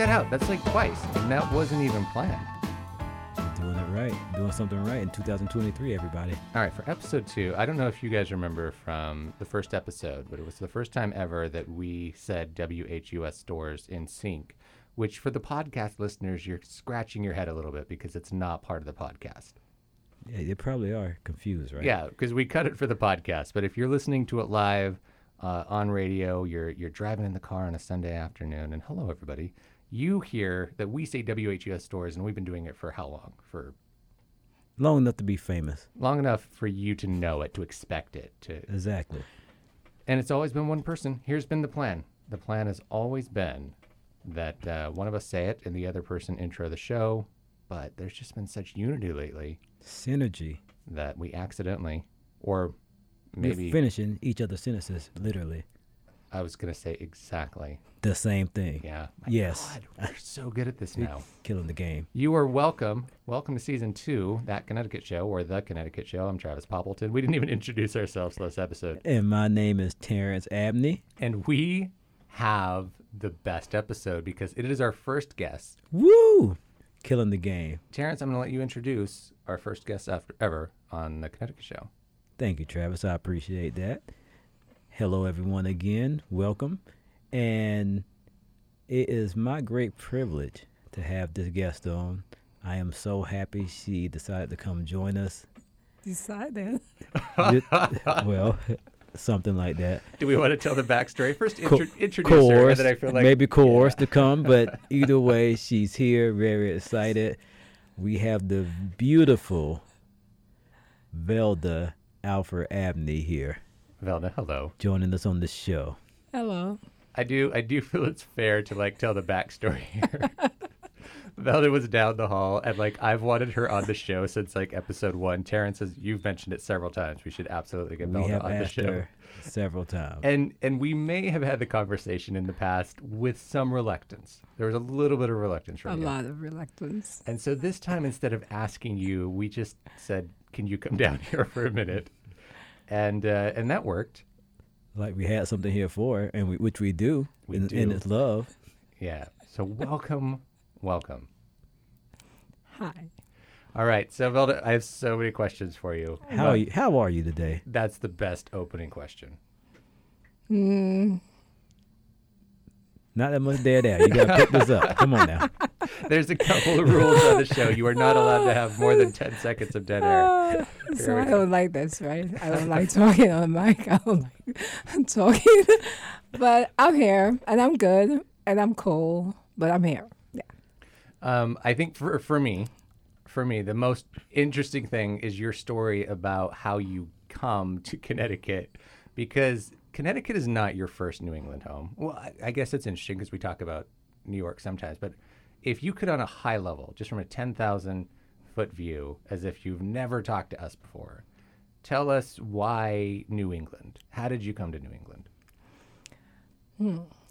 that out. That's like twice, and that wasn't even planned. Doing it right. Doing something right in 2023, everybody. All right, for episode two, I don't know if you guys remember from the first episode, but it was the first time ever that we said WHUS Storrs in sync, which for the podcast listeners, you're scratching your head a little bit because it's not part of the podcast. Yeah, you probably are confused, right? Yeah, because we cut it for the podcast. But if you're listening to it live uh, on radio, you're you're driving in the car on a Sunday afternoon, and hello everybody, you hear that we say WHUS Storrs, and we've been doing it for how long? For Long enough to be famous. long enough for you to know it, to expect it, to Exactly. And it's always been one person. Here's been the plan. The plan has always been that uh, one of us say it and the other person intro the show. But there's just been such unity lately Synergy. that we accidentally, or You're maybe finishing each other's sentences, literally. I was going to say exactly. The same thing. Yeah. My Yes. God, we're so good at this now. Killing the game. You are welcome. Welcome to season two, That Connecticut Show, or The Connecticut Show. I'm Travis Poppleton. We didn't even introduce ourselves last episode. And my name is Terrence Abney. And we have the best episode because it is our first guest Woo! Killing the game. Terrence, I'm going to let you introduce our first guest after, ever on the Connecticut Show. Thank you, Travis. I appreciate that. Hello, everyone, again. Welcome. And it is my great privilege to have this guest on. I am so happy she decided to come join us. Decided. Ju- well, something like that. Do we want to tell the backstory first? Co- Intro- introduce her, and coerced, then I feel like maybe coerced to come, but either way, she's here, very excited. We have the beautiful Velda Alfred Abney here Velda, hello. joining us on the show. Hello. I do, I do feel it's fair to like tell the backstory here. Velda was down the hall, and like I've wanted her on the show since like episode one. Terrence has, you've mentioned it several times. We should absolutely get we Velda on the show. several times. And and we may have had the conversation in the past with some reluctance. There was a little bit of reluctance A from you. A lot of reluctance. And so this time, instead of asking you, we just said, "Can you come down here for a minute?" And uh, and that worked. Like we had something here for, and we, which we do, We in, in do. its love. Yeah. So welcome, welcome. Hi. All right. So Velda, I have so many questions for you. How are you? How are you today? That's the best opening question. Mm, Not that much dead air. You gotta pick this up. Come on now. There's a couple of rules on the show. You are not allowed to have more than ten seconds of dead air. uh, so I don't like this, right? I don't like talking on the mic. I don't like talking. but I'm here, and I'm good, and I'm cool, but I'm here. Yeah. Um, I think for for me, for me, the most interesting thing is your story about how you come to Connecticut, because Connecticut is not your first New England home. Well, I, I guess it's interesting because we talk about New York sometimes, but if you could, on a high level, just from a ten thousand foot view, as if you've never talked to us before, tell us why New England. How did you come to New England?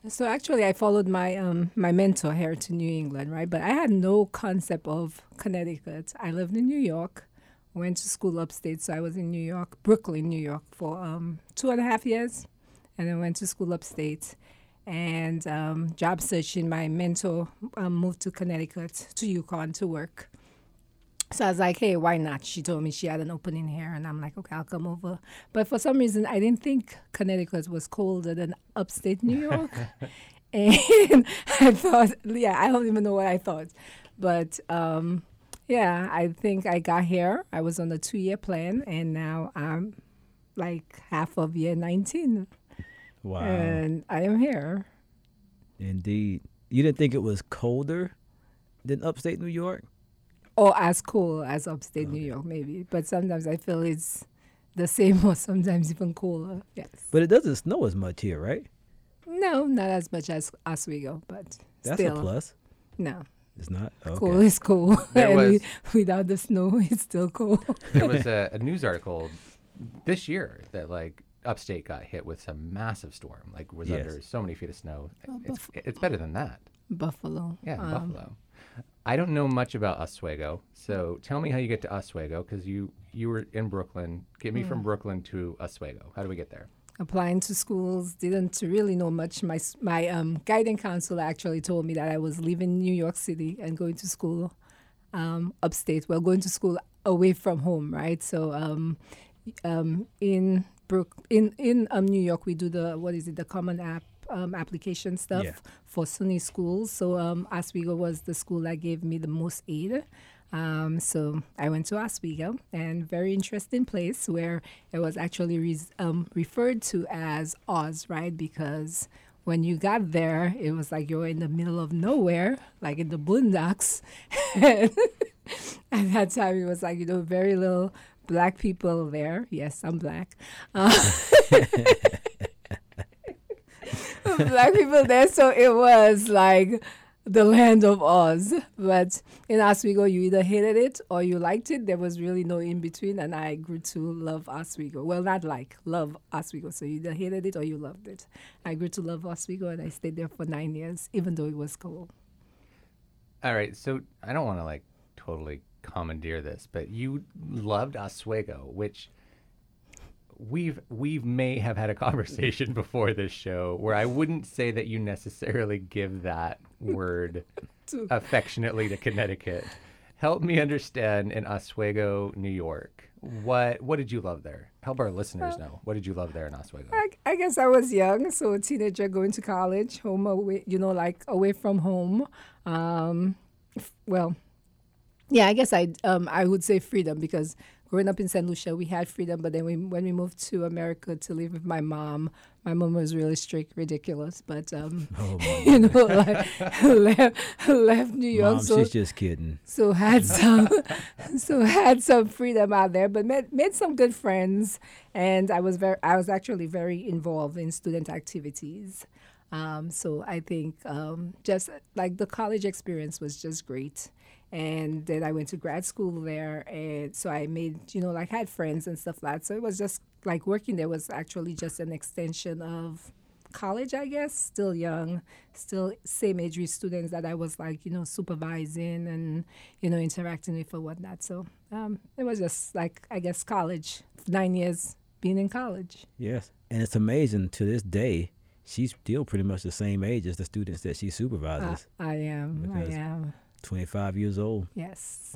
So actually, I followed my um, my mentor here to New England, right? But I had no concept of Connecticut. I lived in New York, went to school upstate, so I was in New York, Brooklyn, New York, for um, two and a half years, and then went to school upstate. And um, job searching, my mentor um, moved to Connecticut, to UConn, to work. So I was like, hey, why not? She told me she had an opening here, and I'm like, okay, I'll come over. But for some reason, I didn't think Connecticut was colder than upstate New York. and I thought, yeah, I don't even know what I thought. But um, yeah, I think I got here. I was on a two year plan, and now I'm like half of year 19. Wow. And I am here. Indeed. You didn't think it was colder than upstate New York? Or as cool as upstate New York, maybe. But sometimes I feel it's the same or sometimes even cooler. Yes. But it doesn't snow as much here, right? No, not as much as Oswego, but That's still. a plus. No, It's not. Okay. cool is cool. There and was- without the snow, it's still cool. there was a, a news article this year that like upstate got hit with some massive storm, like was Yes. under so many feet of snow. Oh, It's, it's better than that. Buffalo. Yeah, um, Buffalo. I don't know much about Oswego, so tell me how you get to Oswego because you you were in Brooklyn. Get me Hmm. from Brooklyn to Oswego. How do we get there? Applying to schools. Didn't really know much. My my um, guiding counselor actually told me that I was leaving New York City and going to school um, upstate. Well, going to school away from home, right? So um, um, in Brook in in um, New York, we do the what is it? The Common App um, application stuff Yeah. for SUNY schools. So um, Oswego was the school that gave me the most aid. Um, so I went to Oswego, and very interesting place where it was actually res- um, referred to as Oz, right? Because when you got there, it was like you were in the middle of nowhere, like in the boondocks. and at that time, it was like you know very little black people there. Yes, I'm black. Uh, black people there, so it was like the land of Oz. But in Oswego, you either hated it or you liked it. There was really no in between, and I grew to love Oswego. Well, not like love Oswego. So you either hated it or you loved it. I grew to love Oswego, and I stayed there for nine years, even though it was cold. All right, so I don't want to like totally commandeer this, but you loved Oswego, which we've we've may have had a conversation before this show where I wouldn't say that you necessarily give that word affectionately to Connecticut. Help me understand in Oswego, New York. What what did you love there? Help our listeners know. What did you love there in Oswego? I, I guess I was young, so a teenager going to college, home away, you know, like away from home. Um, f- well, yeah, I guess I um I would say freedom because growing up in St. Lucia, we had freedom, but then we, when we moved to America to live with my mom, my mom was really strict, ridiculous, but um, Oh, you know, like left, left New York, Mom, so she's just kidding. so had some so had some freedom out there but made, made some good friends and i was very i was actually very involved in student activities um, so i think um, just like the college experience was just great and then i went to grad school there and so i made you know like I had friends and stuff like that so it was just like working there was actually just an extension of college, I guess, still young, still same age with students that I was like, you know, supervising and, you know, interacting with or whatnot. So um, it was just like, I guess, college, nine years being in college. Yes. And it's amazing to this day, she's still pretty much the same age as the students that she supervises. I am, I am, 25 years old. yes.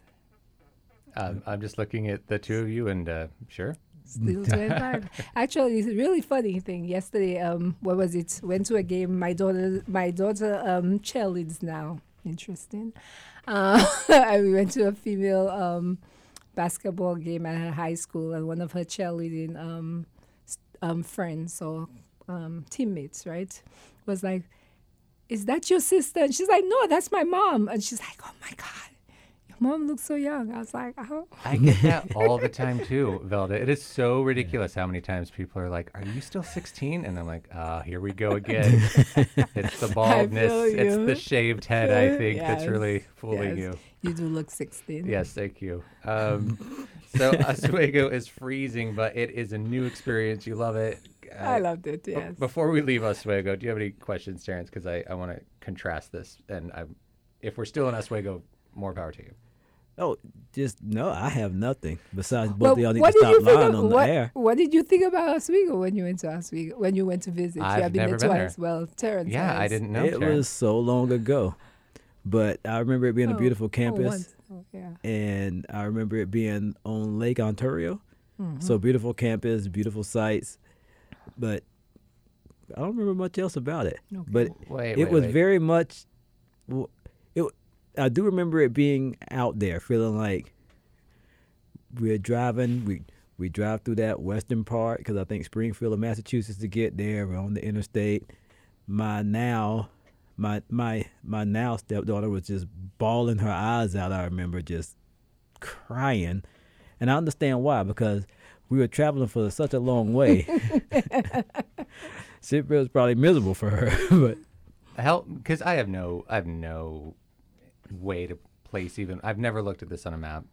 Um, I'm just looking at the two of you, and uh, sure, Still 25. Actually, it's a really funny thing. Yesterday, um, what was it? Went to a game. My daughter, my daughter, um, cheerleads now. Interesting. Uh, and we went to a female um, basketball game at her high school, and one of her cheerleading um, um, friends or um, teammates, right, was like, "Is that your sister?" And she's like, "No, that's my mom." And she's like, "Oh my god." Your mom looks so young. I was like, oh, I get that all the time too, Velda. It is so ridiculous how many times people are like, "Are you still 16?" And I'm like, "Ah, here we go again. it's the baldness, it's the shaved head. I think that's really fooling yes. you." you do look 16. Yes, thank you. Um, so Oswego is freezing, but it is a new experience. You love it. I Uh, loved it, Be- yes. Before we leave Oswego, do you have any questions, Terrence? Because I, I want to contrast this, and I, if we're still in Oswego, more power to you. Oh, just no, I have nothing besides both Well, of y'all need what to did you stop think lying of, on the what, air. what did you think about Oswego when you went to Oswego, when you went to visit? I've have been never there been there. twice. Well, Terrence Yeah, I didn't know. it Terrence. was so long ago, but I remember it being a Oh, beautiful oh, campus, once. Oh, yeah. and I remember it being on Lake Ontario. Mm-hmm. So beautiful campus, beautiful sights, but I don't remember much else about it. Okay. But Wait, it wait, was wait. very much. It. I do remember it being out there, feeling like we're driving. We we drive through that western part because I think Springfield, of Massachusetts, to get there. We're on the interstate. My now, my my my now stepdaughter was just bawling her eyes out. I remember just crying, and I understand why because we were traveling for such a long way. Shit was probably miserable for her, but help because I have no I have no way to place even I've never looked at this on a map.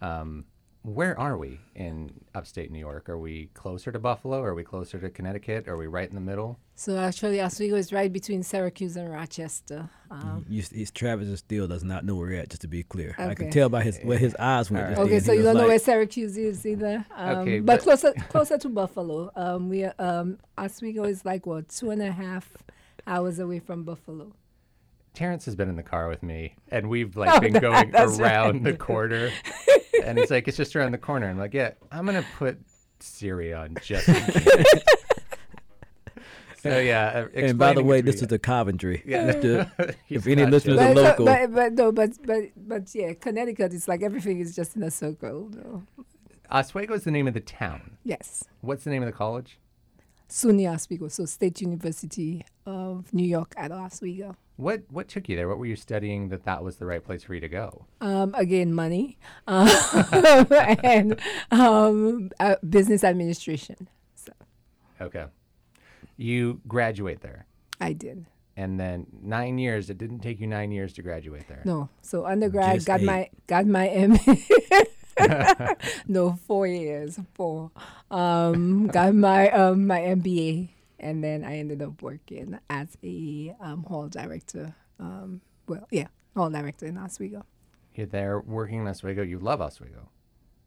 Um, where are we in upstate New York? Are we closer to Buffalo? Are we closer to Connecticut? Are we right in the middle? So actually, Oswego is right between Syracuse and Rochester. Um, You, his Travis still does not know where we're at. Just to be clear, I can tell by his where his eyes went. Right. okay, then. so He you don't know where Syracuse is either. Um, Okay, but but- closer closer to Buffalo. Um, we are, um, Oswego is like what two and a half hours away from Buffalo. Terrence has been in the car with me, and we've like been going Oh, around right. the corner. and he's like, "It's just around the corner." I'm like, "Yeah, I'm gonna put Siri on just." In case. so yeah. uh, And by the way, this is the Coventry. Yeah. Just to- if any listeners are local. but, but no, but but but yeah, Connecticut is like everything is just in a circle. No. Oswego is the name of the town. Yes, What's the name of the college? SUNY Oswego, so State University of New York at Oswego. What What took you there? What were you studying that that was the right place for you to go? Um, again, money um, and um, uh, business administration. So Okay. You graduate there, I did. and then nine years. It didn't take you nine years to graduate there. No, so undergrad Just got eight. my got my M. no, four years, four. Um, got my um my MBA, and then I ended up working as a um, hall director. Um, well, yeah, hall director in Oswego. You're there working in Oswego. You love Oswego.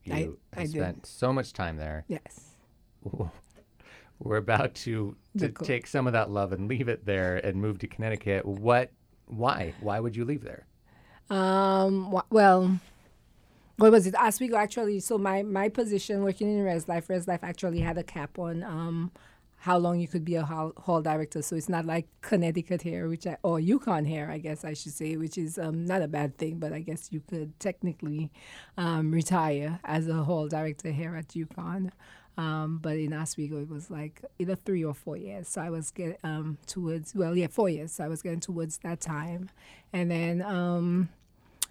You I- I spent so much time there. Yes. We're about to, to The co- take some of that love and leave it there and move to Connecticut. What? Why? Why would you leave there? Um. wh- Well, what was it? Oswego actually. So my my position working in Res Life, Res Life actually had a cap on um how long you could be a hall, hall director. So it's not like Connecticut here, which I or UConn here, I guess I should say, which is um not a bad thing, but I guess you could technically um retire as a hall director here at UConn. Um, but in Oswego, it was like either three or four years. So I was getting um, towards, well, yeah, four years. So I was getting towards that time. And then um,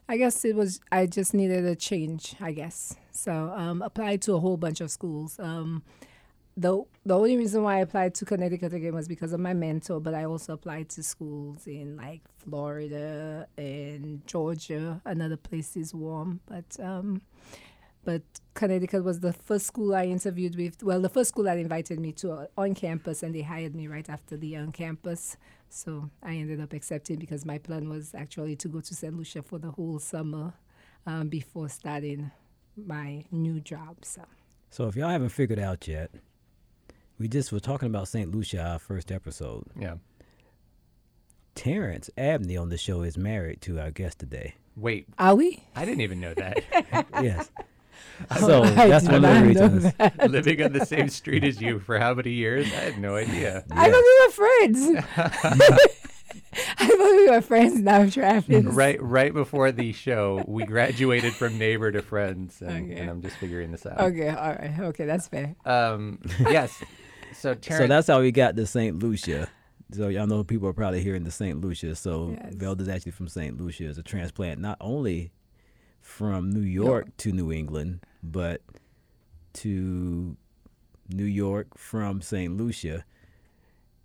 I guess it was I just needed a change, I guess. So um, applied to a whole bunch of schools. Um, the the only reason why I applied to Connecticut again was because of my mentor, but I also applied to schools in like Florida and Georgia and other places warm. But um, but Connecticut was the first school I interviewed with. Well, the first school that invited me to uh, on campus, and they hired me right after the on campus. So I ended up accepting because my plan was actually to go to St. Lucia for the whole summer um, before starting my new job. So So if y'all haven't figured out yet, we just were talking about St. Lucia, our first episode. Yeah. Terrence Abney on the show is married to our guest today. Wait, are we? I didn't even know that. Yes. so I that's did one of the know reasons. Living on the same street as you for how many years? I had no idea. I thought we were friends. I thought we were friends now, Travis. Right, right before the show, we graduated from neighbor to friends, and, Okay. and I'm just figuring this out. Okay, all right. Okay, that's fair. Um, yes. So Terrence, So that's how we got to St. Lucia. So y'all know people are probably hearing the St. Lucia. So Yes. Velda's actually from St. Lucia. It's a transplant not only from New York to New England, but to New York from St. Lucia.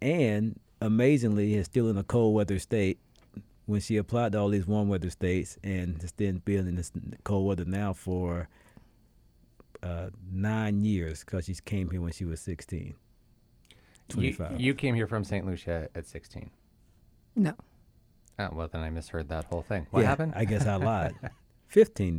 And amazingly, is still in a cold weather state when she applied to all these warm weather states and has been being in this cold weather now for uh, nine years because she came here when she was 16. you, 25. you came here from St. Lucia at 16. No. Oh, well, then I misheard that whole thing. What Yeah, happened? I guess I lied. 15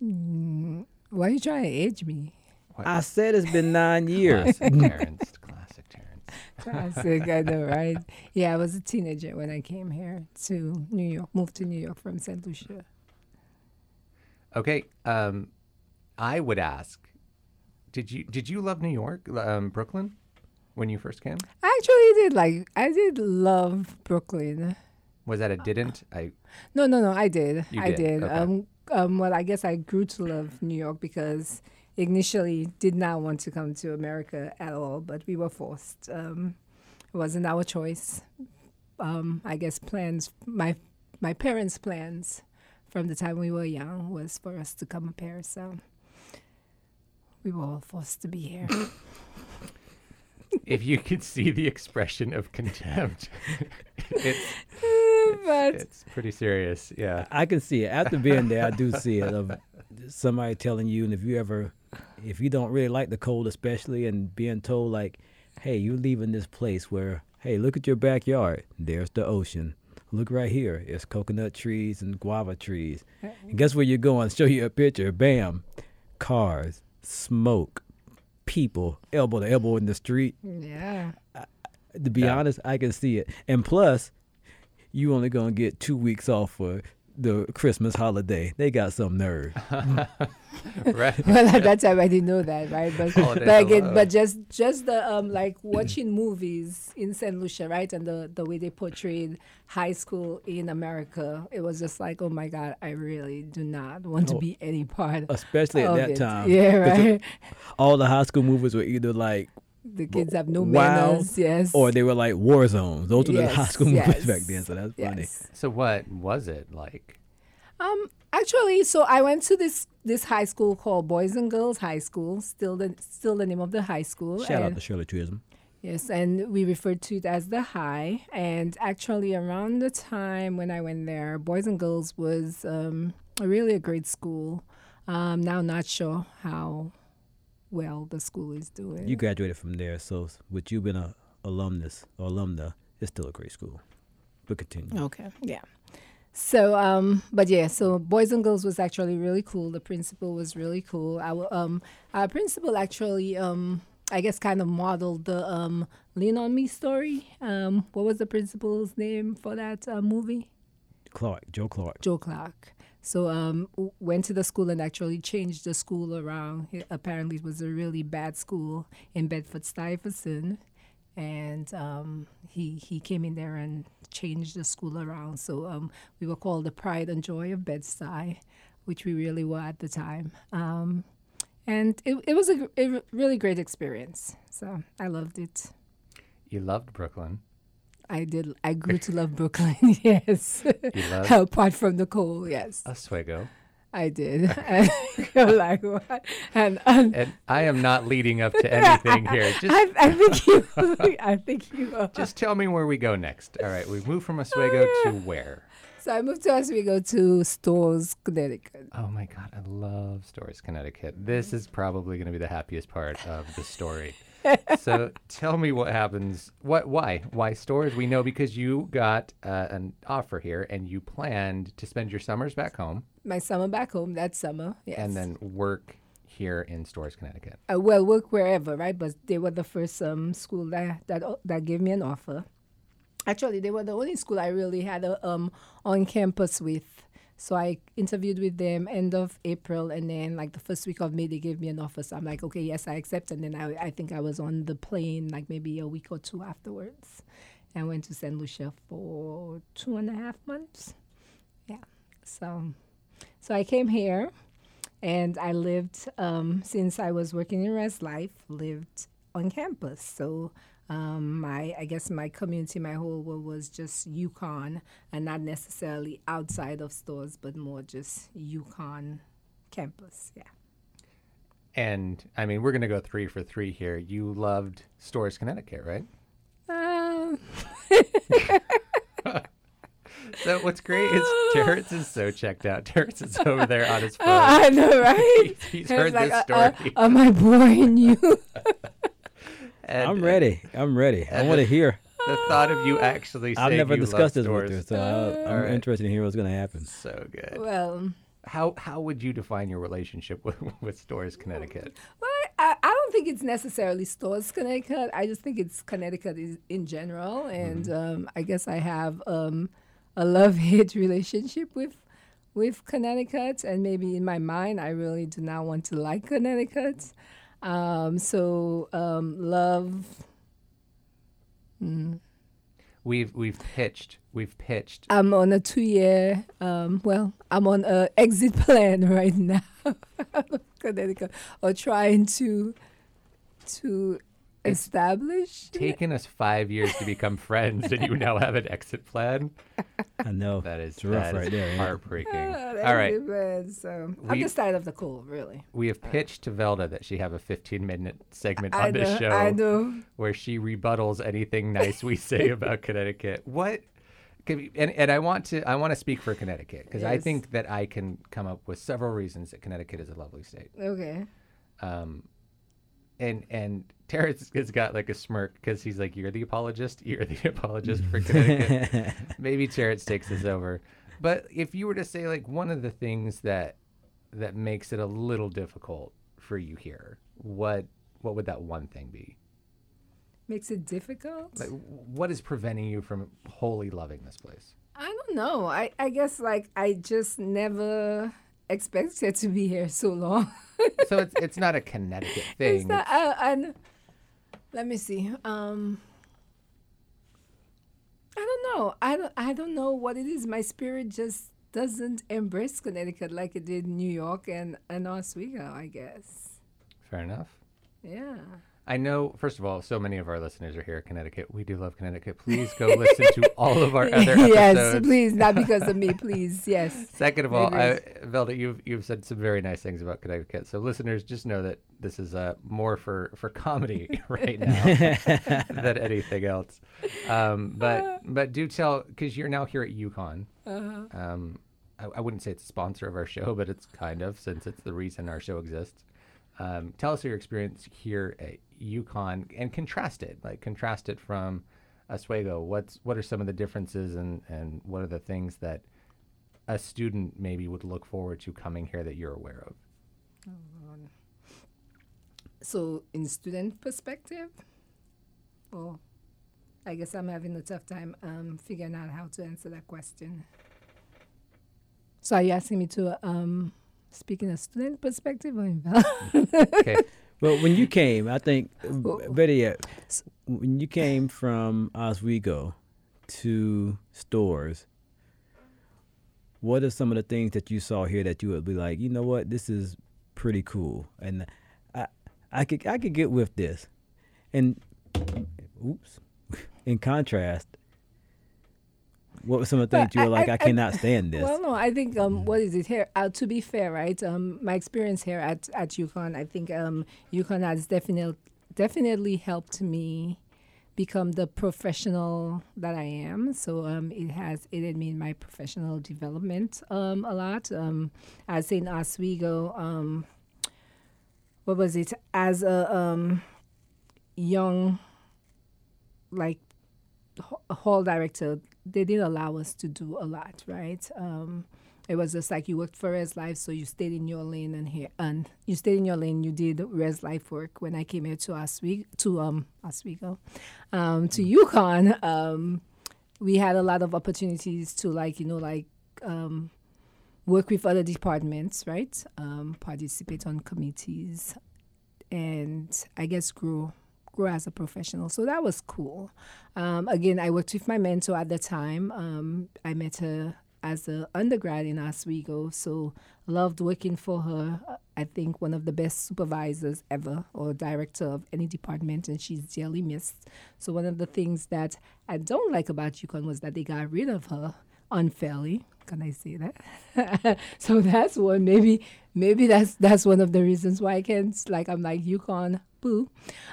then. Why are you trying to age me? I said it's been nine years. Classic Terrence. Classic Terrence. Classic, I know, right? Yeah, I was a teenager when I came here to New York, moved to New York from St. Lucia. Okay. Um, I would ask, did you did you love New York, um, Brooklyn, when you first came? I actually did like, I did love Brooklyn. Was that a didn't? I No, no, no, I did. You I did, did. okay. Um, um, well, I guess I grew to love New York because initially did not want to come to America at all, but we were forced. Um, it wasn't our choice. Um, I guess plans, my my parents' plans from the time we were young was for us to come up here. So we were all forced to be here. if you could see the expression of contempt, it's but it's pretty serious. Yeah. I can see it. After being there, I do see it. Of somebody telling you, and if you ever, if you don't really like the cold, especially, and being told like, hey, you're leaving this place where, hey, look at your backyard. There's the ocean. Look right here. It's coconut trees and guava trees. And guess where you're going? Show you a picture. Bam, cars, smoke, people, elbow to elbow in the street. Yeah. To be Yeah. honest, I can see it. And plus, you only gonna get two weeks off for the Christmas holiday. They got some nerve. right. well, at that time I didn't know that, right? But but again, but just just the um like watching movies in Saint Lucia, right, and the the way they portrayed high school in America, it was just like, oh my God, I really do not want to Oh. be any part Especially at that it. time. Yeah, right. all the high school movies were either like The kids have no Wow, manners. Yes. or they were like war zones. Those were the high Yes, school movies back then, so that's funny. yes. So what was it like? Um, actually, so I went to this this high school called Boys and Girls High School. Still the still the name of the high school. Shout out to Shirley Chisholm. Yes, and we referred to it as the high. And actually, around the time when I went there, Boys and Girls was um, really a great school. Um, now, not sure how well the school is doing. You graduated from there, so with you being a alumnus or alumna, it's still a great school. But continue. Okay, yeah. So, um, but yeah, so Boys and Girls was actually really cool. The principal was really cool. Our um, our principal actually, um, I guess, kind of modeled the um, "Lean on Me" story. Um, what was the principal's name for that uh, movie? Clark, Joe Clark. Joe Clark. So um, went to the school and actually changed the school around. It, apparently, it was a really bad school in Bedford Stuyvesant, and um, he he came in there and changed the school around. So um, we were called the Pride and Joy of Bed Stuy, which we really were at the time. Um, and it, it was a, a really great experience. So I loved it. You loved Brooklyn. I did. I grew to love Brooklyn. yes. Apart from the cold, yes. Oswego. I did. Like what? And, and And I am not leading up to anything here. Just I, I think you. I think you. Are. just tell me where we go next. All right, we move from oh, Oswego to where? So I moved to Oswego to Storrs, Connecticut. Oh my God, I love Storrs, Connecticut. This is probably going to be the happiest part of the story. So tell me what happens. What? Why? Why Storrs? We know because you got uh, an offer here and you planned to spend your summers back home My summer back home that summer. Yes. and then work here in Storrs, Connecticut. uh, well work wherever, right? But they were the first um, school that that that gave me an offer. Actually, they were the only school I really had a um, on campus with. So I interviewed with them end of April, and then like the first week of May, they gave me an offer. So I'm like, okay, yes, I accept. And then I, I think I was on the plane like maybe a week or two afterwards, and went to Saint Lucia for two and a half months. Yeah. So, so I came here, and I lived um, since I was working in Res Life. Lived on campus, so um, my I guess my community, my whole world was just UConn, and not necessarily outside of Storrs, but more just UConn campus. Yeah. And I mean, we're going to go three for three here. You loved Storrs, Connecticut, right? Um, So what's great is Terrence is so checked out. Terrence is over there on his phone. I know, right? He's, he's heard like, this uh, uh, story. am I boring you? And I'm ready. I'm ready. I want to hear. The thought of you actually I've never you discussed love this with Storrs, her, so I, I'm Alright. interested in hearing what's going to happen. So good. well, How how would you define your relationship with, with Storrs, Connecticut? Well, I, I don't think it's necessarily Storrs Connecticut. I just think it's Connecticut is, in general, and um, I guess I have um, a love hate relationship with with Connecticut, and maybe in my mind, I really do not want to like Connecticut. Um, so um, love. We've we've pitched we've pitched I'm on a two year. Um, well, I'm on a exit plan right now, Connecticut, or trying to to It's establish. taken us five years to become friends, and you now have an exit plan. I know. That is It's rough that is right there, heartbreaking. All right, exit plan, so I'm just tired of the cold, really. we have pitched to Velda that she have a 15 minute segment I on this show I know. where she rebuttals anything nice we say about Connecticut. What and, and I want to I want to speak for Connecticut because I think that I can come up with several reasons that Connecticut is a lovely state. Okay. Um, and and Terrence has got like a smirk because he's like, "You're the apologist. You're the apologist for Connecticut." Maybe Terrence takes this over, but if you were to say like one of the things that that makes it a little difficult for you here, what what would that one thing be? Makes it difficult. Like, what is preventing you from wholly loving this place? I don't know. I, I guess like I just never expected to be here so long. so it's it's not a Connecticut thing. It's not, uh, and let me see. Um, I don't know. I don't. I don't know what it is. My spirit just doesn't embrace Connecticut like it did New York and and Oswego. I guess. Fair enough. Yeah. I know, first of all, so many of our listeners are here at Connecticut. We do love Connecticut. Please go listen to all of our other episodes. yes, please, not because of me, please. Yes. Second of all, I, Velda, you've you've said some very nice things about Connecticut. So listeners, just know that this is uh, more for for comedy right now than anything else. Um, but but do tell because you're now here at UConn. Uh-huh. Um, I, I wouldn't say it's a sponsor of our show, but it's kind of since it's the reason our show exists. Um, tell us your experience here at UConn and contrast it, like contrast it from Oswego. What's what are some of the differences and and what are the things that a student maybe would look forward to coming here that you're aware of? So, in student perspective, well, I guess I'm having a tough time um, figuring out how to answer that question. So, are you asking me to um, speak in a student perspective or Okay, Well, when you came, I think uh, better yet, when you came from Oswego to Storrs, what are some of the things that you saw here that you would be like, you know what, this is pretty cool, and I, I could, I could get with this, and oops, in contrast, what were some of the But things you were I- like, I- I, cannot stand this? Well, no, I think um, what is it here? Uh, to be fair, right? Um, my experience here at at UConn, I think um, UConn has definitely definitely helped me become the professional that I am. So um, it has aided me in my professional development um, a lot. Um, as in Oswego, um, what was it? As a um, young, like hall director, they did allow us to do a lot, right? Um, it was just like you worked for Res Life, so you stayed in your lane and here, and you stayed in your lane. You did Res Life work. When I came here to Oswego, to um Oswego, um, to UConn, um, we had a lot of opportunities to like you know like um, work with other departments, right? Um, participate on committees, and I guess grow grow as a professional. So that was cool. Um, again, I worked with my mentor at the time. Um, I met her as an undergrad in Oswego, so loved working for her. I think one of the best supervisors ever, or director of any department, and she's dearly missed. So one of the things that I don't like about UConn was that they got rid of her unfairly. Can I say that? so that's one. Maybe maybe that's that's one of the reasons why I can't like I'm like UConn boo.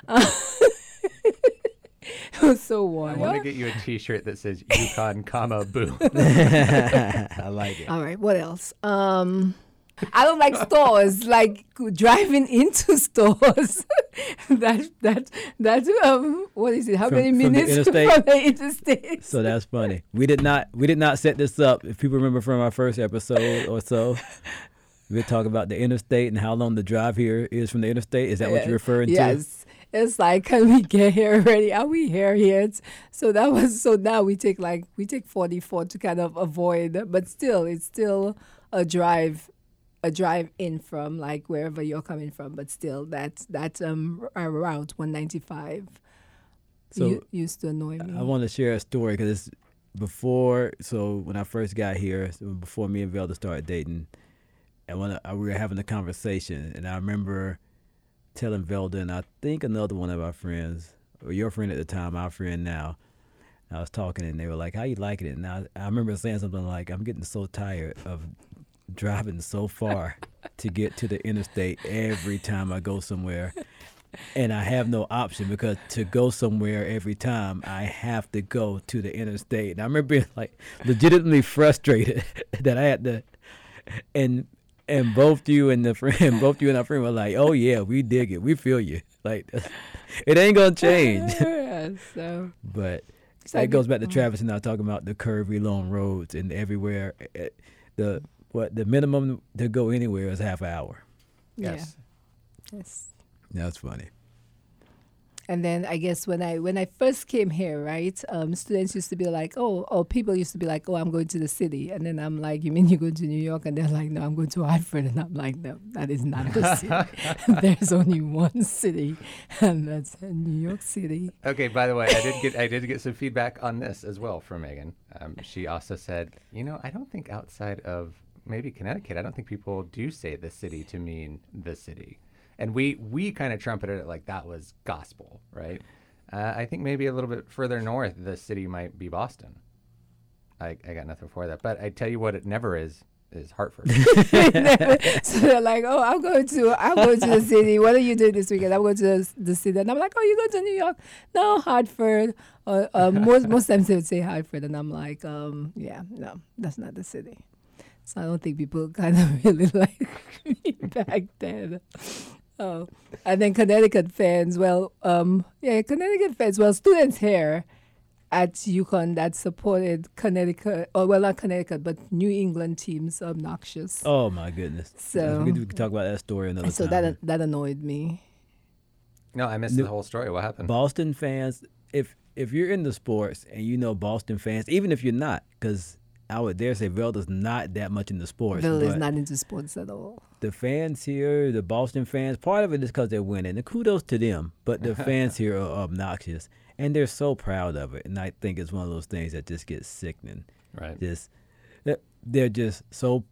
it was so warm. I want to get you a T-shirt that says UConn, comma boo. I like it. All right, what else? Um, I don't like Storrs, like driving into Storrs. that that that um, what is it? How From- many from the minutes from the interstate? So that's funny. We did not we did not set this up. If people remember from our first episode or so, we were talking about the interstate and how long the drive here is from the interstate. Is that what you're referring to? Yes. It's like, can we get here already? Are we here yet? So that was so now we take like we take forty four to kind of avoid, but still it's still a drive a drive in from like wherever you're coming from, but still that's that's um route one ninety five. So used to annoy me. I want to share a story because it's before. So when I first got here, so before me and Velda started dating, and when I, we were having a conversation, and I remember telling Velda and I think another one of our friends, or your friend at the time, our friend now. I was talking and they were like, "How you liking it?" And I, I remember saying something like, "I'm getting so tired of driving so far to get to the interstate every time I go somewhere." and I have no option because to go somewhere every time I have to go to the interstate. And I remember being like legitimately frustrated that I had to, and and both you and the friend, both you and our friend were like, "Oh yeah, we dig it, we feel you." Like it ain't gonna change. yeah, so but So that goes back to Travis and I talking about the curvy long roads and everywhere. eh, The what the minimum to go anywhere is half an hour. Yes. yeah, yes. That's funny. And then I guess when I when I first came here, right, um, students used to be like, oh, or people used to be like, oh, I'm going to the city, and then I'm like, you mean you're going to New York? And they're like, no, I'm going to Hartford, and I'm like, no, that is not the city. There's only one city, and that's New York City. Okay. By the way, I did get I did get some feedback on this as well from Megan. Um, she also said, you know, I don't think outside of maybe Connecticut, I don't think people do say the city to mean the city, and we we kind of trumpeted it like that was gospel, right? Uh, I think maybe a little bit further north, the city might be Boston. I, I got nothing for that, but I tell you what, it never is is Hartford. so they're like, oh, I'm going to I'm going to the city. What are you doing this weekend? I'm going to the, the city, and I'm like, oh, you going to New York? No, Hartford. Uh, uh, most most times they would say Hartford, and I'm like, um, yeah, no, that's not the city. So I don't think people kind of really like me back then. Oh, and then Connecticut fans. Well, um, yeah, Connecticut fans. Well, students here at UConn that supported Connecticut, or well, not Connecticut, but New England teams obnoxious. Oh my goodness. So- we, can, we can talk about that story another so time. So that that annoyed me. no, I missed No. the whole story. What happened? Boston fans, if if you're into sports and you know Boston fans, even if you're not, because I would dare say Velda's not that much into sports. Bill is not into sports at all. the fans here, the Boston fans, part of it is because they're winning. And kudos to them. But the fans here are obnoxious, and they're so proud of it. And I think it's one of those things that just gets sickening. Right. Just they're- they're just so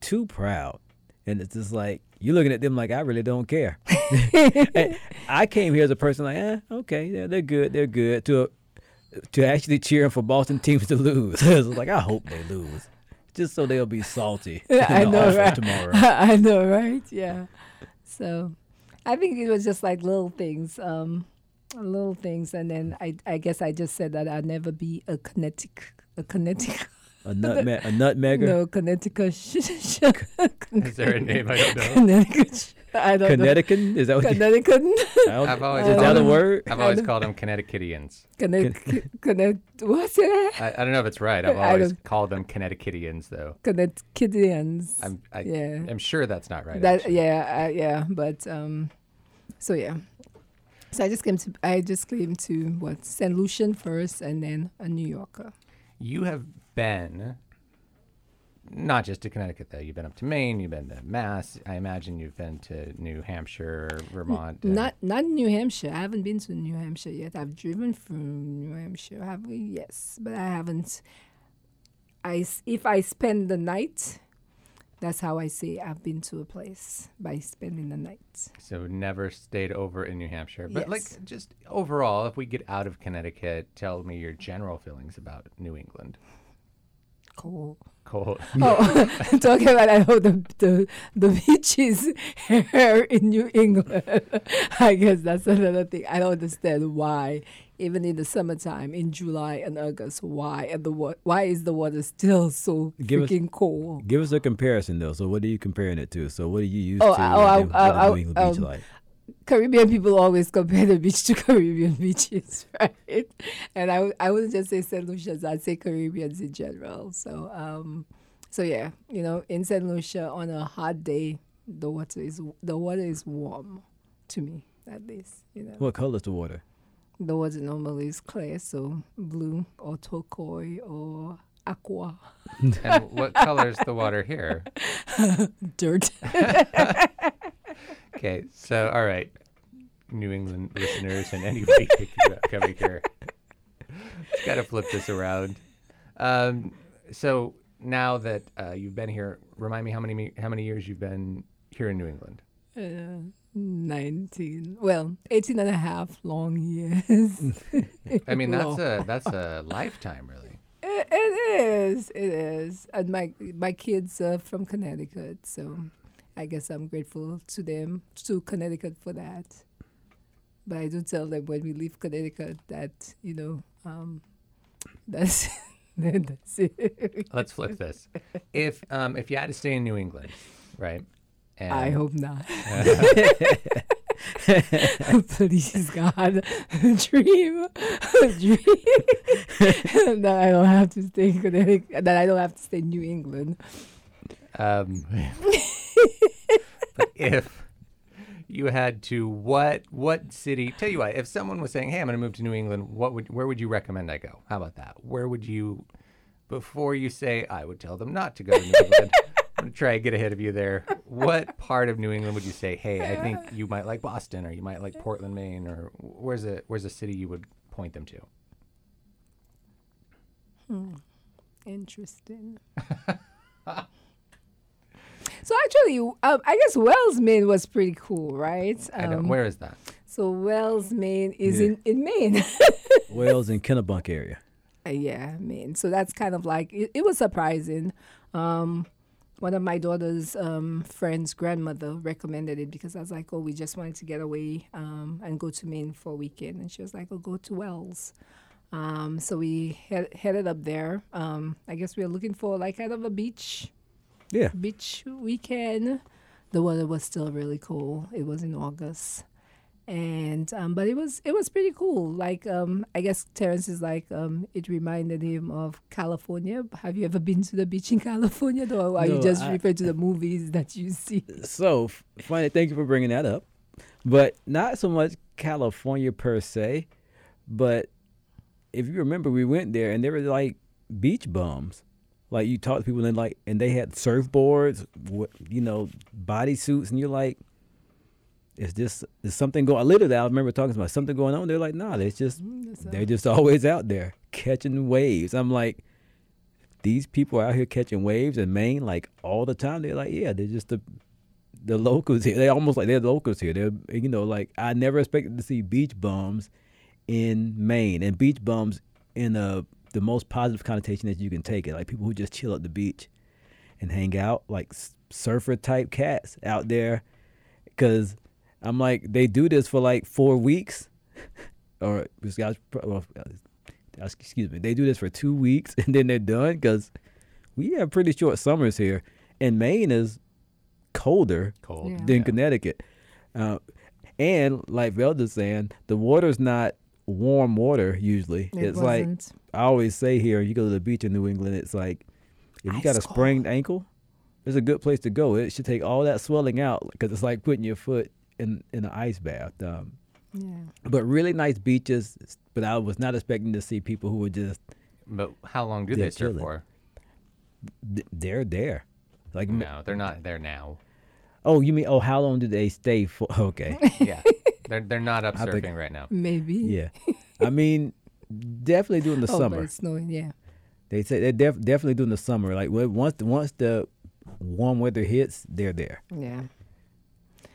too proud, and it's just like you're looking at them like I really don't care. I came here as a person like, eh, okay, yeah, they're good, they're good. To to actually cheering for Boston teams to lose, it's like I hope they lose, just so they'll be salty. I know, right? Tomorrow. I know, right? Yeah. So, I think it was just like little things, um, little things, and then I, I guess I just said that I'd never be a kinetic, a kinetic, A nutmeg, a nutmegger, no Connecticut. Sh- sh- Is there a name I don't know? Connecticut. I don't Connecticut. Is that what? You, Connecticut. I don't- I've always is called that a them- word? I've always called them Connecticutians. Connecticut. Connect. What's it? I, I don't know if it's right. I've always called them Connecticutians, though. Connecticutians. I'm I, yeah. I'm sure that's not right. that actually. yeah uh, yeah but um so yeah so i just came to i just came to what st lucian first and then a new yorker You have been not just to Connecticut, though. You've been up to Maine. You've been to Mass. I imagine you've been to New Hampshire, Vermont. and- not not new hampshire i haven't been to new hampshire yet i've driven from new hampshire have we yes but i haven't i if i spend the night that's how i say i've been to a place by spending the night So never stayed over in New Hampshire. But Yes. like just overall, if we get out of Connecticut, tell me your general feelings about New England. Cool Cold. Oh, talking about I know the the the beaches here in New England. I guess that's another thing. I don't understand why, even in the summertime, in July and August, why and the wa- why is the water still so Give us- freaking cold? Give us a comparison though. So what are you comparing it to? So what are you used Oh, to? I- oh, I- I- what New England beach um, like? Caribbean people always compare the beach to Caribbean beaches, right? And I, w- I wouldn't just say St. Lucia's, I'd say Caribbeans in general. So, um, so yeah, you know, in St. Lucia on a hot day, the water is the water is warm to me at least. You know, What color is the water? the water normally is clear, so blue or turquoise or aqua, and what color is the water here? dirt. Okay, so all right, New England listeners and anybody coming here, just got to flip this around. Um, so now that uh, you've been here, remind me how many how many years you've been here in New England. Uh, 19 well 18 and a half long years I mean, that's a that's a lifetime, really. It, it is. It is. And my my kids are from Connecticut, so I guess I'm grateful to them to Connecticut for that. but I do tell them when we leave Connecticut that you know um, that's that's it. Let's flip this. If um if you had to stay in New England, right? And I hope not. Please God, dream, dream that I don't have to stay in Connecticut, that I don't have to stay in New England. Um, if you had to, what what city? Tell you what, if someone was saying, "Hey, I'm going to move to New England," what would where would you recommend I go? How about that? Where would you, before you say, I would tell them not to go to New England. I'm gonna try and get ahead of you there. What part of New England would you say, "Hey, I think you might like Boston, or you might like Portland, Maine, or where's a where's a city you would point them to?" Hmm. Interesting. so actually, um, I guess Wells, Maine was pretty cool, right? I don't, Um, where is that? so Wells, Maine is Yeah. in in Maine. Wells and Kennebunk area. Uh, yeah, Maine. So that's kind of like it, it was surprising. Um, one of my daughter's um, friends' grandmother recommended it because I was like, "Oh, we just wanted to get away um, and go to Maine for a weekend," and she was like, "Oh, go to Wells." Um, so we head, headed up there. Um, I guess we were looking for like kind of a beach Yeah. beach weekend. The weather was still really cool. It was in August, and um, but it was it was pretty cool. Like um, I guess Terrence is like um, it reminded him of California. Have you ever been to the beach in California, though? Or are you just I- referring to the movies that you see? So funny. Thank you for bringing that up. But not so much California per se, but if you remember, we went there and they were like beach bums. Like you talk to people and like, and they had surfboards, you know, bodysuits, and you're like, is this is something going? Literally, I remember talking about something going on. They're like, nah, it's just they're just mm, always out there catching waves. I'm like, these people are out here catching waves in Maine like all the time. They're like, yeah, they're just the the locals here. They're almost like they're locals here. They're you know like I never expected to see beach bums in Maine and beach bums in a the most positive connotation that you can take it. Like people who just chill at the beach and hang out, like surfer type cats out there. Because I'm like, they do this for like four weeks, or this guy's pro- well, uh, excuse me, they do this for two weeks and then they're done. Because we have pretty short summers here, and Maine is colder Cold. Yeah. than Connecticut. Uh, and like Velda's saying, the water's not warm water usually. It it's like wasn't. I always say here, you go to the beach in New England, it's like if you got a Ice sprained ankle, it's a good place to go. It should take all that swelling out because it's like putting your foot in in an ice bath. Um, yeah. but really nice beaches. But I was not expecting to see people who were just But how long do They're they surf for? they're there. Like, No, they're not there now. oh, you mean oh, how long do they stay for? Okay, Yeah, they're they're not up I think- surfing right now. Maybe. yeah. I mean, definitely during the oh, summer. but it's snowing. Yeah. They say they're def- definitely during the summer. Like once the, once the warm weather hits, they're there. Yeah.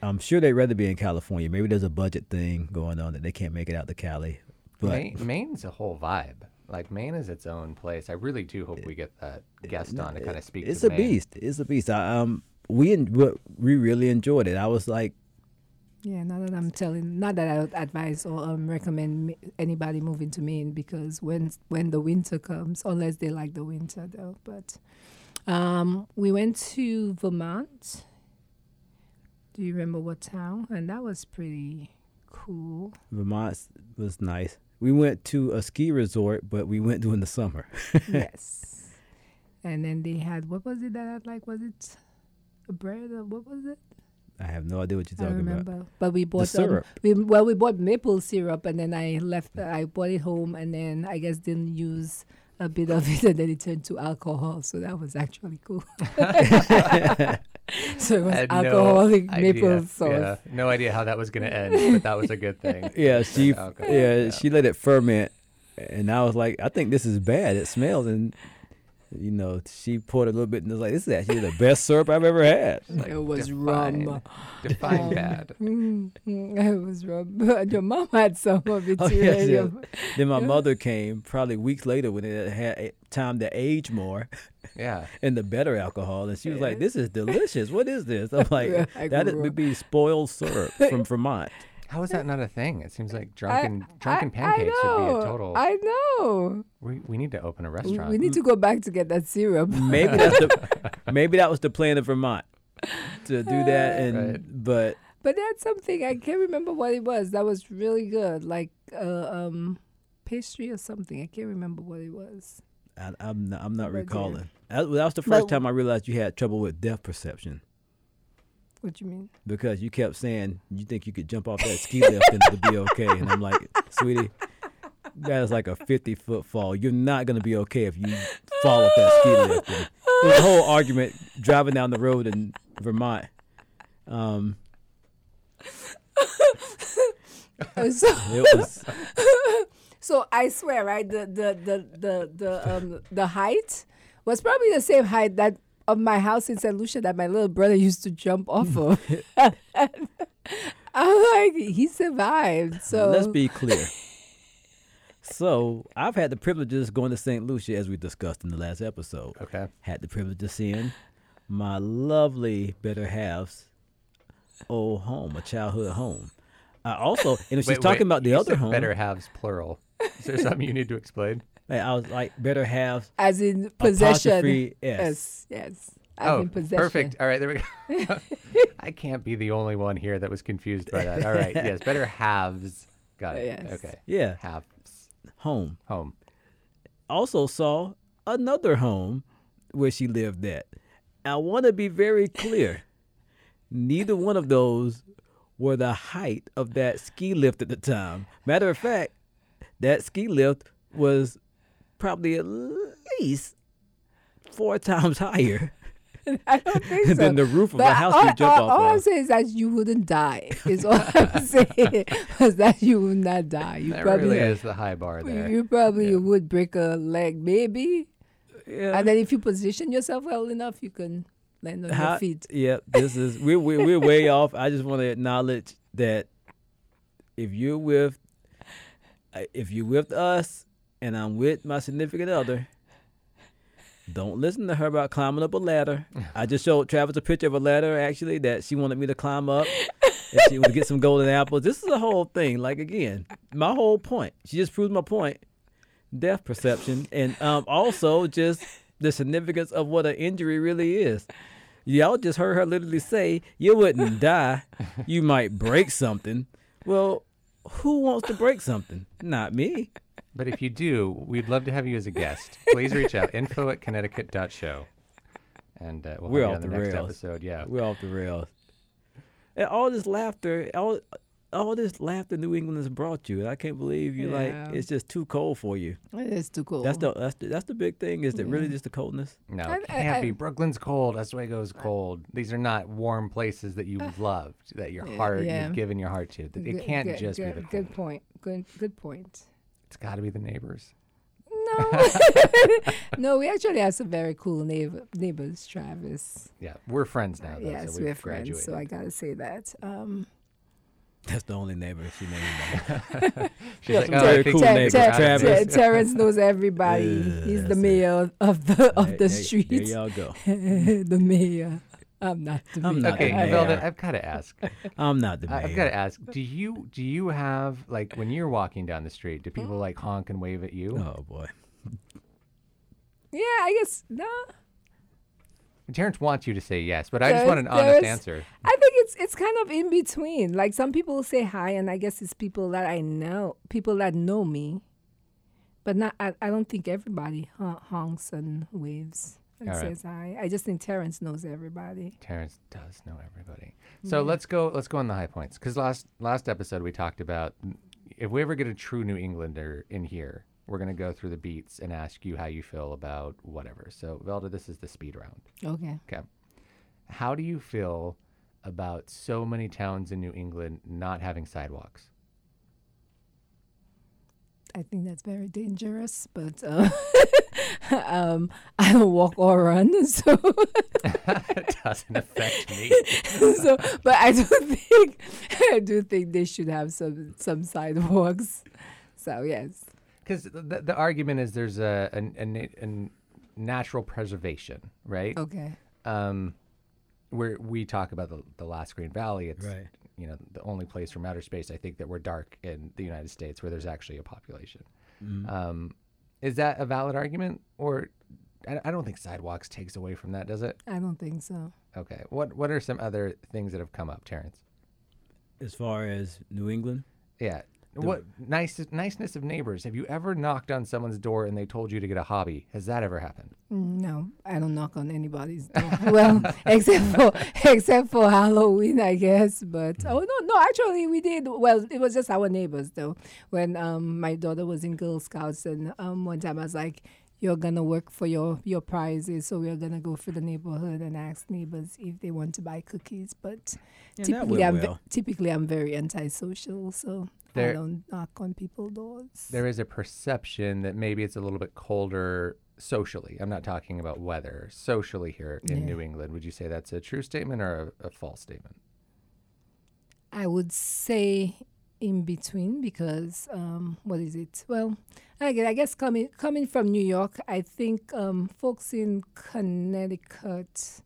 I'm sure they'd rather be in California. Maybe there's a budget thing going on that they can't make it out to Cali. But Maine, Maine's a whole vibe. Like Maine is its own place. I really do hope we get that guest on to kind of speak. it's to a Maine. beast. It's a beast. I, um, we en- we we really enjoyed it. I was like, Yeah, not that I'm telling, not that I would advise or um, recommend me- anybody moving to Maine because when when the winter comes, unless they like the winter though. But um, we went to Vermont. Do you remember what town? And that was pretty cool. Vermont was nice. We went to a ski resort, but we went during the summer. yes. And then they had what was it that I like? Was it a bread or what was it? I have no idea what you're I talking remember, about. but we bought um, syrup. we well, we bought maple syrup, and then I left. I brought it home, and then I guess didn't use a bit of it, and then it turned to alcohol. So that was actually cool. so it was I had no alcoholic idea. maple sauce. Yeah, no idea how that was going to end, but that was a good thing. Yeah, she yeah, yeah. she let it ferment, and I was like, I think this is bad. It smells, and you know, she poured a little bit, and was like, this is actually the best syrup I've ever had. Like, it was define- rum. Define bad. Mm, mm, it was rum. But your mom had some of it Oh, too. yes, yes. Then my mother came probably weeks later when it had time to age more Yeah. and the better alcohol, and she was like, "This is delicious. What is this?" I'm like, "That would be spoiled syrup from Vermont." How is that not a thing? It seems like drunken I- drunken I- pancakes I would be a total. I know. we, we need to open a restaurant. We need to go back to get that syrup. maybe that's the maybe that was the plan of Vermont to do that and Right. but But that's something I can't remember what it was. That was really good, like uh, um, pastry or something. I can't remember what it was. I, I'm not, I'm not But recalling. That, that was the first But- time I realized you had trouble with depth perception What you mean? because you kept saying you think you could jump off that ski lift and it'll be okay, and I'm like, sweetie, that is like a 50 foot fall. You're not gonna be okay if you fall off that ski lift. And there was a whole argument driving down the road in Vermont. Um, so, was so I swear, right? The the the the the um the height was probably the same height that of my house in St. Lucia that my little brother used to jump off of. I'm like, he survived. So Let's be clear. So I've had the privileges going to St. Lucia, as we discussed in the last episode. okay. Had the privilege of seeing my lovely better half's old home, a childhood home. I also, and if she's Wait, talking wait, about the you other said home, Better halves plural. Is there something you need to explain? Like, I was like better halves. as in possession. Apostrophe S. Yes, yes. As oh, in possession. perfect. All right, there we go. I can't be the only one here that was confused by that. All right, yes, better halves. Got it. Yes. Okay. Yeah, Halves. home. Home. Also saw another home where she lived at. I want to be very clear. Neither one of those were the height of that ski lift at the time. Matter of fact, that ski lift was probably at least four times higher I don't think so. then the roof of But the house all, you jump all, off all I'm saying is that you wouldn't die. Is all I'm saying. Was that you would not die. You That probably really is the high bar there. you probably Yeah. would break a leg, maybe. Yeah. And then if you position yourself well enough, you can land on How- your feet. Yep, this is we're, we're we're way off. I just want to acknowledge that if you're with uh, if you're with us and I'm with my significant other, don't listen to her about climbing up a ladder. I just showed Travis a picture of a ladder actually that she wanted me to climb up. and she would get some golden apples. This is a whole thing. Like again, my whole point. She just proved my point. Death perception and um, also just the significance of what an injury really is. Y'all just heard her literally say, You wouldn't die. You might break something. Well, who wants to break something? Not me. But if you do, we'd love to have you as a guest. Please reach out info at connecticut.show. And uh, we'll We're have you off on the, the next rails. episode. Yeah. We're off the rails. And all this laughter, all all this laughter New England has brought you. I can't believe you Yeah. like it's just too cold for you. It is too cold. That's the that's the, that's the big thing. Is it really just the coldness? No, I- it I- can't I- be. Brooklyn's cold. Oswego's cold. These are not warm places that you've loved, that your Yeah, heart, yeah. you've given your heart to. It Good- can't good- just good, be the cold. good point. Good good point. It's got to be the neighbors. No, no, we actually have some very cool neighbor, neighbors, Travis. Yeah, we're friends now. Though, yes, so we've we're friends, so I gotta say that. Um, That's the only neighbor she named. She's like, some oh, very I think cool you Ter- neighbors, Ter- Travis. Ter- Terrence knows everybody. Uh, He's the that's it. mayor of the of the there- street. There y'all go. the mayor. I'm not the I'm mayor. not Okay, the mayor. Velda, I've got to ask. I'm not the mayor. I've got to ask. Do you do you have like when you're walking down the street? Do people like honk and wave at you? Oh boy. Yeah, I guess no. Terrence wants you to say yes, but I just want an honest answer. I think it's it's kind of in between. Like some people say hi, and I guess it's people that I know, people that know me, but not. I, I don't think everybody hon- honks and waves and All right. says hi. I just think Terrence knows everybody. Terrence does know everybody. So let's go. Let's go on the high points because last last episode we talked about if we ever get a true New Englander in here, we're gonna go through the beats and ask you how you feel about whatever. So Velda, this is the speed round. Okay. Okay. How do you feel about so many towns in New England not having sidewalks? I think that's very dangerous, but uh, um, I don't walk or run, so it doesn't affect me. so. But I do think I do think they should have some some sidewalks. So yes. Because the, the argument is there's a, a, a, na- a natural preservation, right? Okay. um, where we talk about the, the last Green Valley, it's Right. You know, the only place from outer space I think that we're dark in the United States where there's actually a population. Mm-hmm. Um, is that a valid argument, or I, I don't think sidewalks takes away from that, does it? I don't think so. Okay. What What are some other things that have come up, Terrence? As far as New England, Yeah. What nice niceness of neighbors? Have you ever knocked on someone's door and they told you to get a hobby? Has that ever happened? No, I don't knock on anybody's door. well, except for except for Halloween, I guess. But oh no, no, actually we did. Well, it was just our neighbors though. When um my daughter was in Girl Scouts, and um one time I was like, "You're gonna work for your your prizes, so we're gonna go through the neighborhood and ask neighbors if they want to buy cookies." But Yeah, typically, I'm ve- well. typically I'm very antisocial, so I don't knock on people's doors. There is a perception that maybe it's a little bit colder socially. I'm not talking about weather. Socially here in Yeah. New England, would you say that's a true statement or a, a false statement? I would say in between because um, what is it? Well, I guess, I guess coming coming from New York, I think um, folks in Connecticut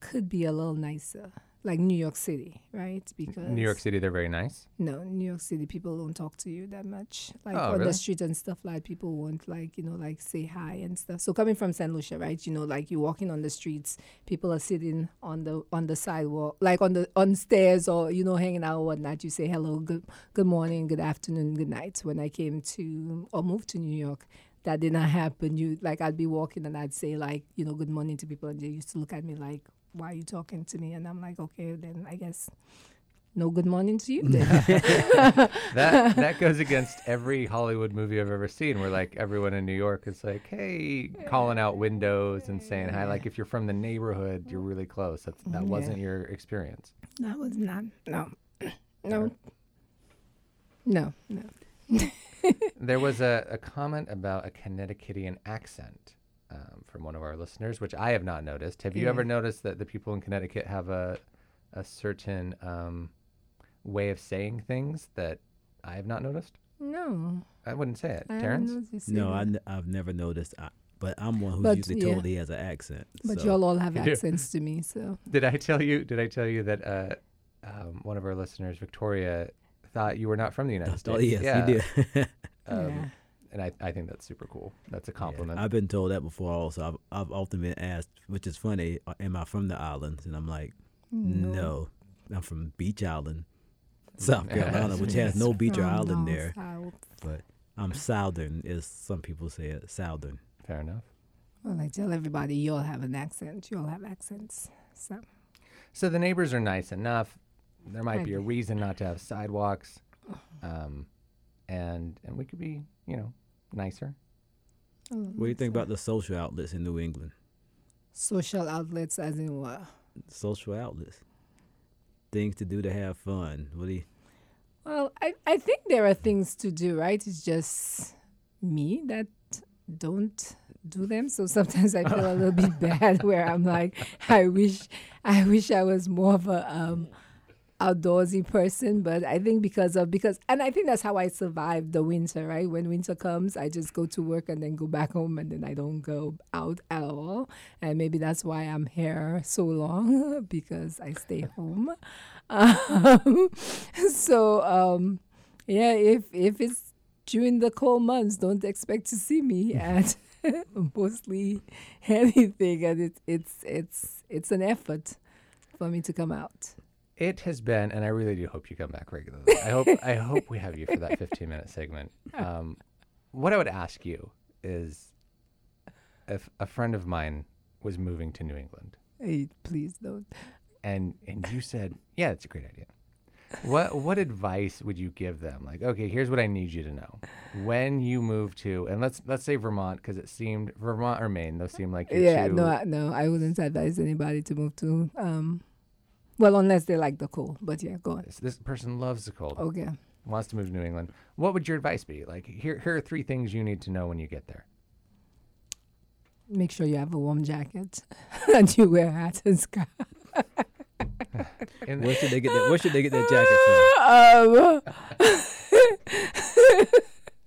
could be a little nicer, like New York City, right? Because New York City, they're very nice. no, New York City people don't talk to you that much. Like Oh, on really? the street and stuff like people won't like, you know, like say hi and stuff. So coming from St. Lucia, right? You know, like you're walking on the streets, people are sitting on the on the sidewalk, like on the on stairs or, you know, hanging out or whatnot. You say hello, good good morning, good afternoon, good night. When I came to or moved to New York, that did not happen. You like I'd be walking and I'd say like, you know, good morning to people and they used to look at me like, Why are you talking to me? And I'm like, Okay, then I guess no good morning to you then. That that goes against every Hollywood movie I've ever seen, where like everyone in New York is like, "Hey," calling out windows and saying hi. Like if you're from the neighborhood, you're really close. That's, that Yeah. wasn't your experience. That was not. No. No. No. No. There was a, a comment about a Connecticutian accent um, from one of our listeners, which I have not noticed. Have you Yeah. ever noticed that the people in Connecticut have a a certain um, way of saying things that I have not noticed? No. I wouldn't say it, I Terrence. noticed you say no, I that. n- I've never noticed. I, but I'm one who's But, usually yeah. told he has an accent. But so. y'all all have accents to me, so. Did I tell you? Did I tell you that uh, um, one of our listeners, Victoria, thought you were not from the United States? Oh, yes, yeah. you did. Um, yeah. And I, I think that's super cool. That's a Yeah, compliment. I've been told that before. Also, I've, I've often been asked, which is funny, uh, am I from the islands? And I'm like, no, I'm from Beach Island, South Carolina, which has no beach or island there. south. But I'm Southern, as some people say it, Southern. Fair enough. Well, I tell everybody, you all have an accent. You all have accents. So, So the neighbors are nice enough. There might I be a reason not to have sidewalks, um, and and we could be, you know, nicer. What do you think about the social outlets in New England? social outlets, as in what? Social outlets, things to do to have fun. What do you? Well, I, I think there are things to do, right? It's just me that don't do them. So sometimes I feel a little bit bad where I'm like, I wish I wish I was more of a um outdoorsy person, but I think because of because and I think that's how I survive the winter, right? When winter comes, I just go to work and then go back home and then I don't go out at all. And maybe that's why I'm here so long because I stay home. Um, so um yeah, if if it's during the cold months, don't expect to see me at mostly anything and it, it's it's it's an effort for me to come out. It has been, and I really do hope you come back regularly. I hope I hope we have you for that 15 minute segment. Um, what I would ask you is, if a friend of mine was moving to New England, Hey, please don't. and and you said, yeah, that's a great idea. What what advice would you give them? Like, okay, here's what I need you to know. When you move to, and let's let's say Vermont, because it seemed Vermont or Maine, those seem like your Yeah, two. no, I, no, I wouldn't advise anybody to move to. Um, well, unless they like the cold. But yeah, go on. this, this person loves the cold, Okay. wants to move to New England. What would your advice be? Like, here here are three things you need to know when you get there. Make sure you have a warm jacket and you wear hat and scarf. And Where should they get that? Where should they get that jacket from?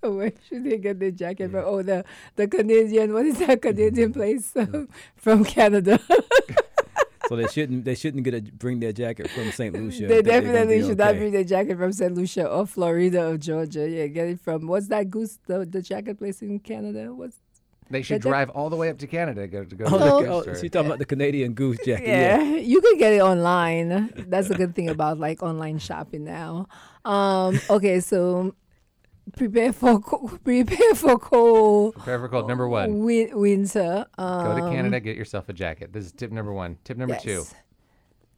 Um, where should they get the jacket from? Oh, the the Canadian. What is that Canadian place um, from Canada? So they shouldn't they shouldn't get a bring their jacket from St. Lucia. They I think they're gonna definitely be should not bring their jacket from St. Lucia or Florida or Georgia. Yeah, get it from what's that goose the, the jacket place in Canada? What's They should But that- drive all the way up to Canada to go to go Oh, to the, the oh, gift store. she's talking about the Canadian Goose jacket. yeah, Yeah. you can get it online. That's the good thing about like online shopping now. Um, okay, so prepare for prepare for cold Prepare for cold. Number one, win- winter. Um, go to Canada, get yourself a jacket. This is tip number one. Tip number two.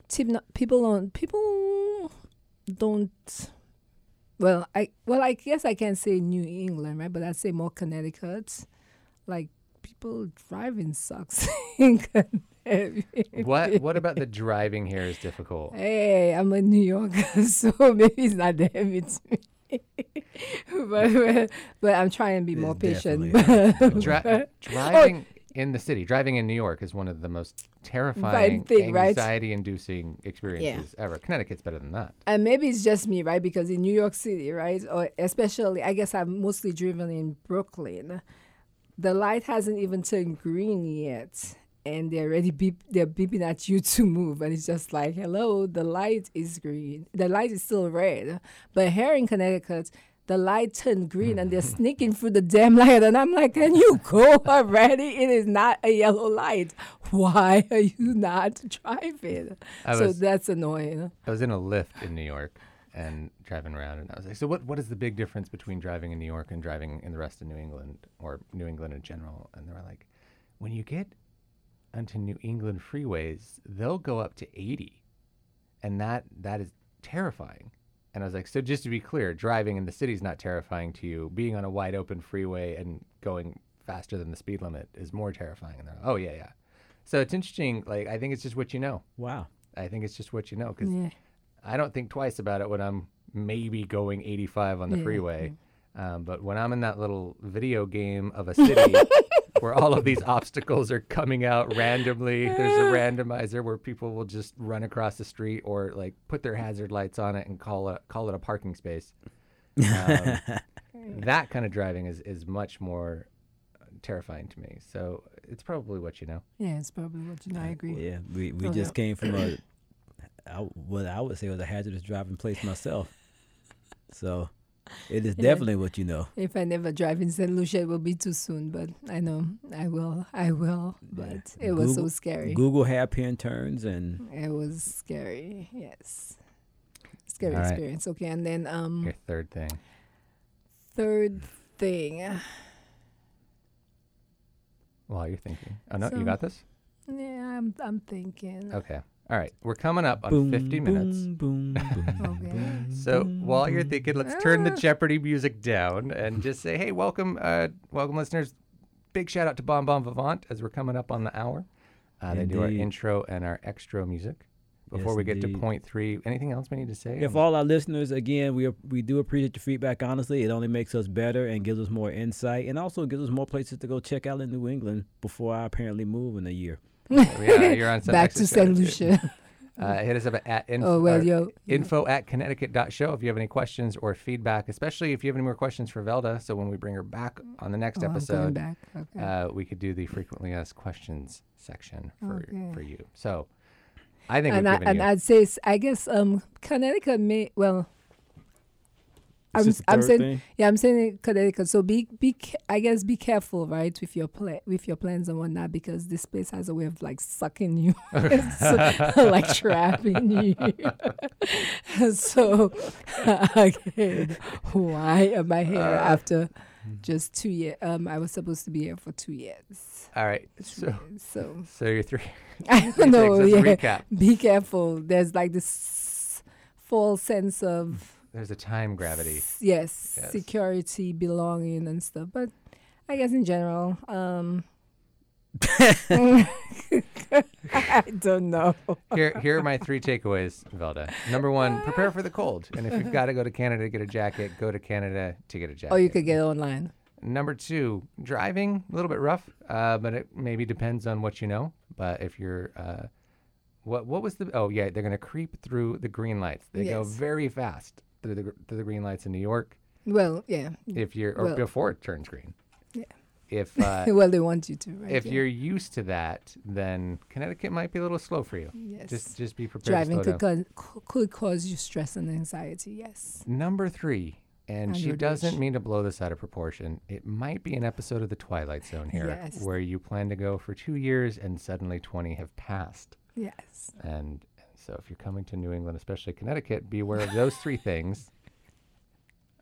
Tip no, people don't people don't. Well, I well I guess I can say New England, right? But I'd say more Connecticut. Like people driving sucks in Connecticut. What What about the driving here is difficult? Hey, I'm a New Yorker, so maybe it's not that heavy to me. But, but but I'm trying to be It's more patient. Dri- driving in the city, driving in New York is one of the most terrifying, thing, anxiety-inducing experiences ever. Connecticut's better than that. And maybe it's just me, right? Because in New York City, right, or especially, I guess I've mostly driven in Brooklyn. The light hasn't even turned green yet, and they're already beep. They're beeping at you to move, and it's just like, hello, the light is green. The light is still red, but here in Connecticut. The light turned green and they're sneaking through the damn light. And I'm like, can you go already? It is not a yellow light. Why are you not driving? I so was- that's annoying. I was in a Lyft in New York and driving around, and I was like, "So what? What is the big difference between driving in New York and driving in the rest of New England or New England in general?" And they were like, "When you get onto New England freeways, they'll go up to 80, and that that is terrifying." And I was like, "So just to be clear, driving in the city is not terrifying to you. Being on a wide open freeway and going faster than the speed limit is more terrifying." And they're like, "Oh yeah, yeah." So it's interesting. Like I think it's just what you know. Wow. I think it's just what you know because Yeah. I don't think twice about it when I'm maybe going 85 on the Yeah, freeway. Um, but when I'm in that little video game of a city where all of these obstacles are coming out randomly, there's a randomizer where people will just run across the street or like put their hazard lights on it and call it call it a parking space. Um, that kind of driving is is much more uh, terrifying to me. So it's probably what you know. Yeah, it's probably what you know. I agree. Yeah, we, we Oh, just yeah. came from a, I, what I would say was a hazardous driving place myself. So it is Yeah. definitely what you know. If I never drive in St. Lucia, it will be too soon. But I know I will. I will. But it was so scary. Google had hairpin turns and It was scary. Yes. Scary All right. experience. Okay, and then um, Your third thing. third thing. While you're thinking. Oh no, So- you got this. Yeah, I'm. I'm thinking. Okay. All right. We're coming up on boom, 50 minutes. Boom, boom, boom, Okay. So boom, while you're thinking, let's turn the Ah. Jeopardy music down and just say, "Hey, welcome, uh, welcome, listeners! Big shout out to Bon Bon Vivant as we're coming up on the hour. Uh, they do our intro and our extra music. Before Yes, we get to point three, anything else we need to say? If all our listeners, again, we we do appreciate your feedback. Honestly, it only makes us better and gives us more insight, and also gives us more places to go check out in New England before I apparently move in a year. Yeah, you're on Back to St. Lucia. Uh, hit us up at info, oh well, yo. info at connecticut.show if you have any questions or feedback, especially if you have any more questions for Velda. So when we bring her back on the next Oh, episode. Okay. uh, we could do the frequently asked questions section for Okay. for you. So I think and I, and you. I'd say I guess um Connecticut may well. I'm I'm saying thing. yeah I'm saying in Connecticut. So be be I guess be careful right with your pla- with your plans and whatnot because this place has a way of like sucking you, like trapping you. so again, why am I here Uh. after just two years? Um, I was supposed to be here for two years. All right. So So so your three. I don't know. Yeah recap. be careful. There's like this false sense of There's a time gravity. s- yes, Yes. security, belonging, and stuff. But I guess in general, um, I don't know. Here, here are my three takeaways, Velda. Number one, prepare for the cold, and if you've got to go to Canada to get a jacket, go to Canada to get a jacket. Or you could get it online. Number two, driving a little bit rough, uh, but it maybe depends on what you know. But if you're, uh, what what was the? Oh yeah, they're gonna creep through the green lights. They go very fast through the through the green lights in New York. Well, yeah, If you're or Well- before it turns green. Yeah. if uh, well, they want you to, right? if yeah. you're used to that, then Connecticut might be a little slow for you. yes. Just just be prepared driving could, down. cause, could cause you stress and anxiety. Yes. Number three, and On she doesn't dish. mean to blow this out of proportion. It might be an episode of The Twilight Zone here, Yes. where you plan to go for two years and suddenly 20 have passed. Yes. And so if you're coming to New England, especially Connecticut, be aware of those three things.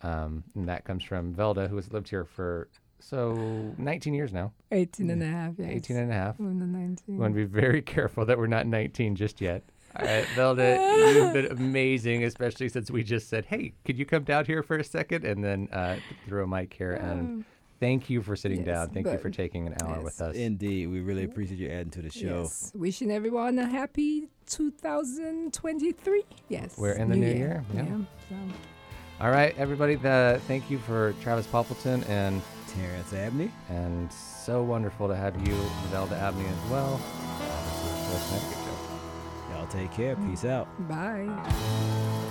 Um, and that comes from Velda, who has lived here for so 19 years now, 18 and a half. Yes. 18 and a half. From the 19. We want to be very careful that we're not 19 just yet. All right, Velda, you've been amazing, especially since we just said, hey, could you come down here for a second? And then uh, threw a mic here. And thank you for sitting Yes, down. Thank you for taking an hour with us. Indeed, we really appreciate you adding to the show. Yes. Wishing everyone a happy 2023. Yes. We're in the new year, yeah. so. All right, everybody, the, thank you for Travis Poppleton and Terrence Abney. and so wonderful to have you, Velda Abney, as well. This is the Show. Y'all take care. Peace out. Bye.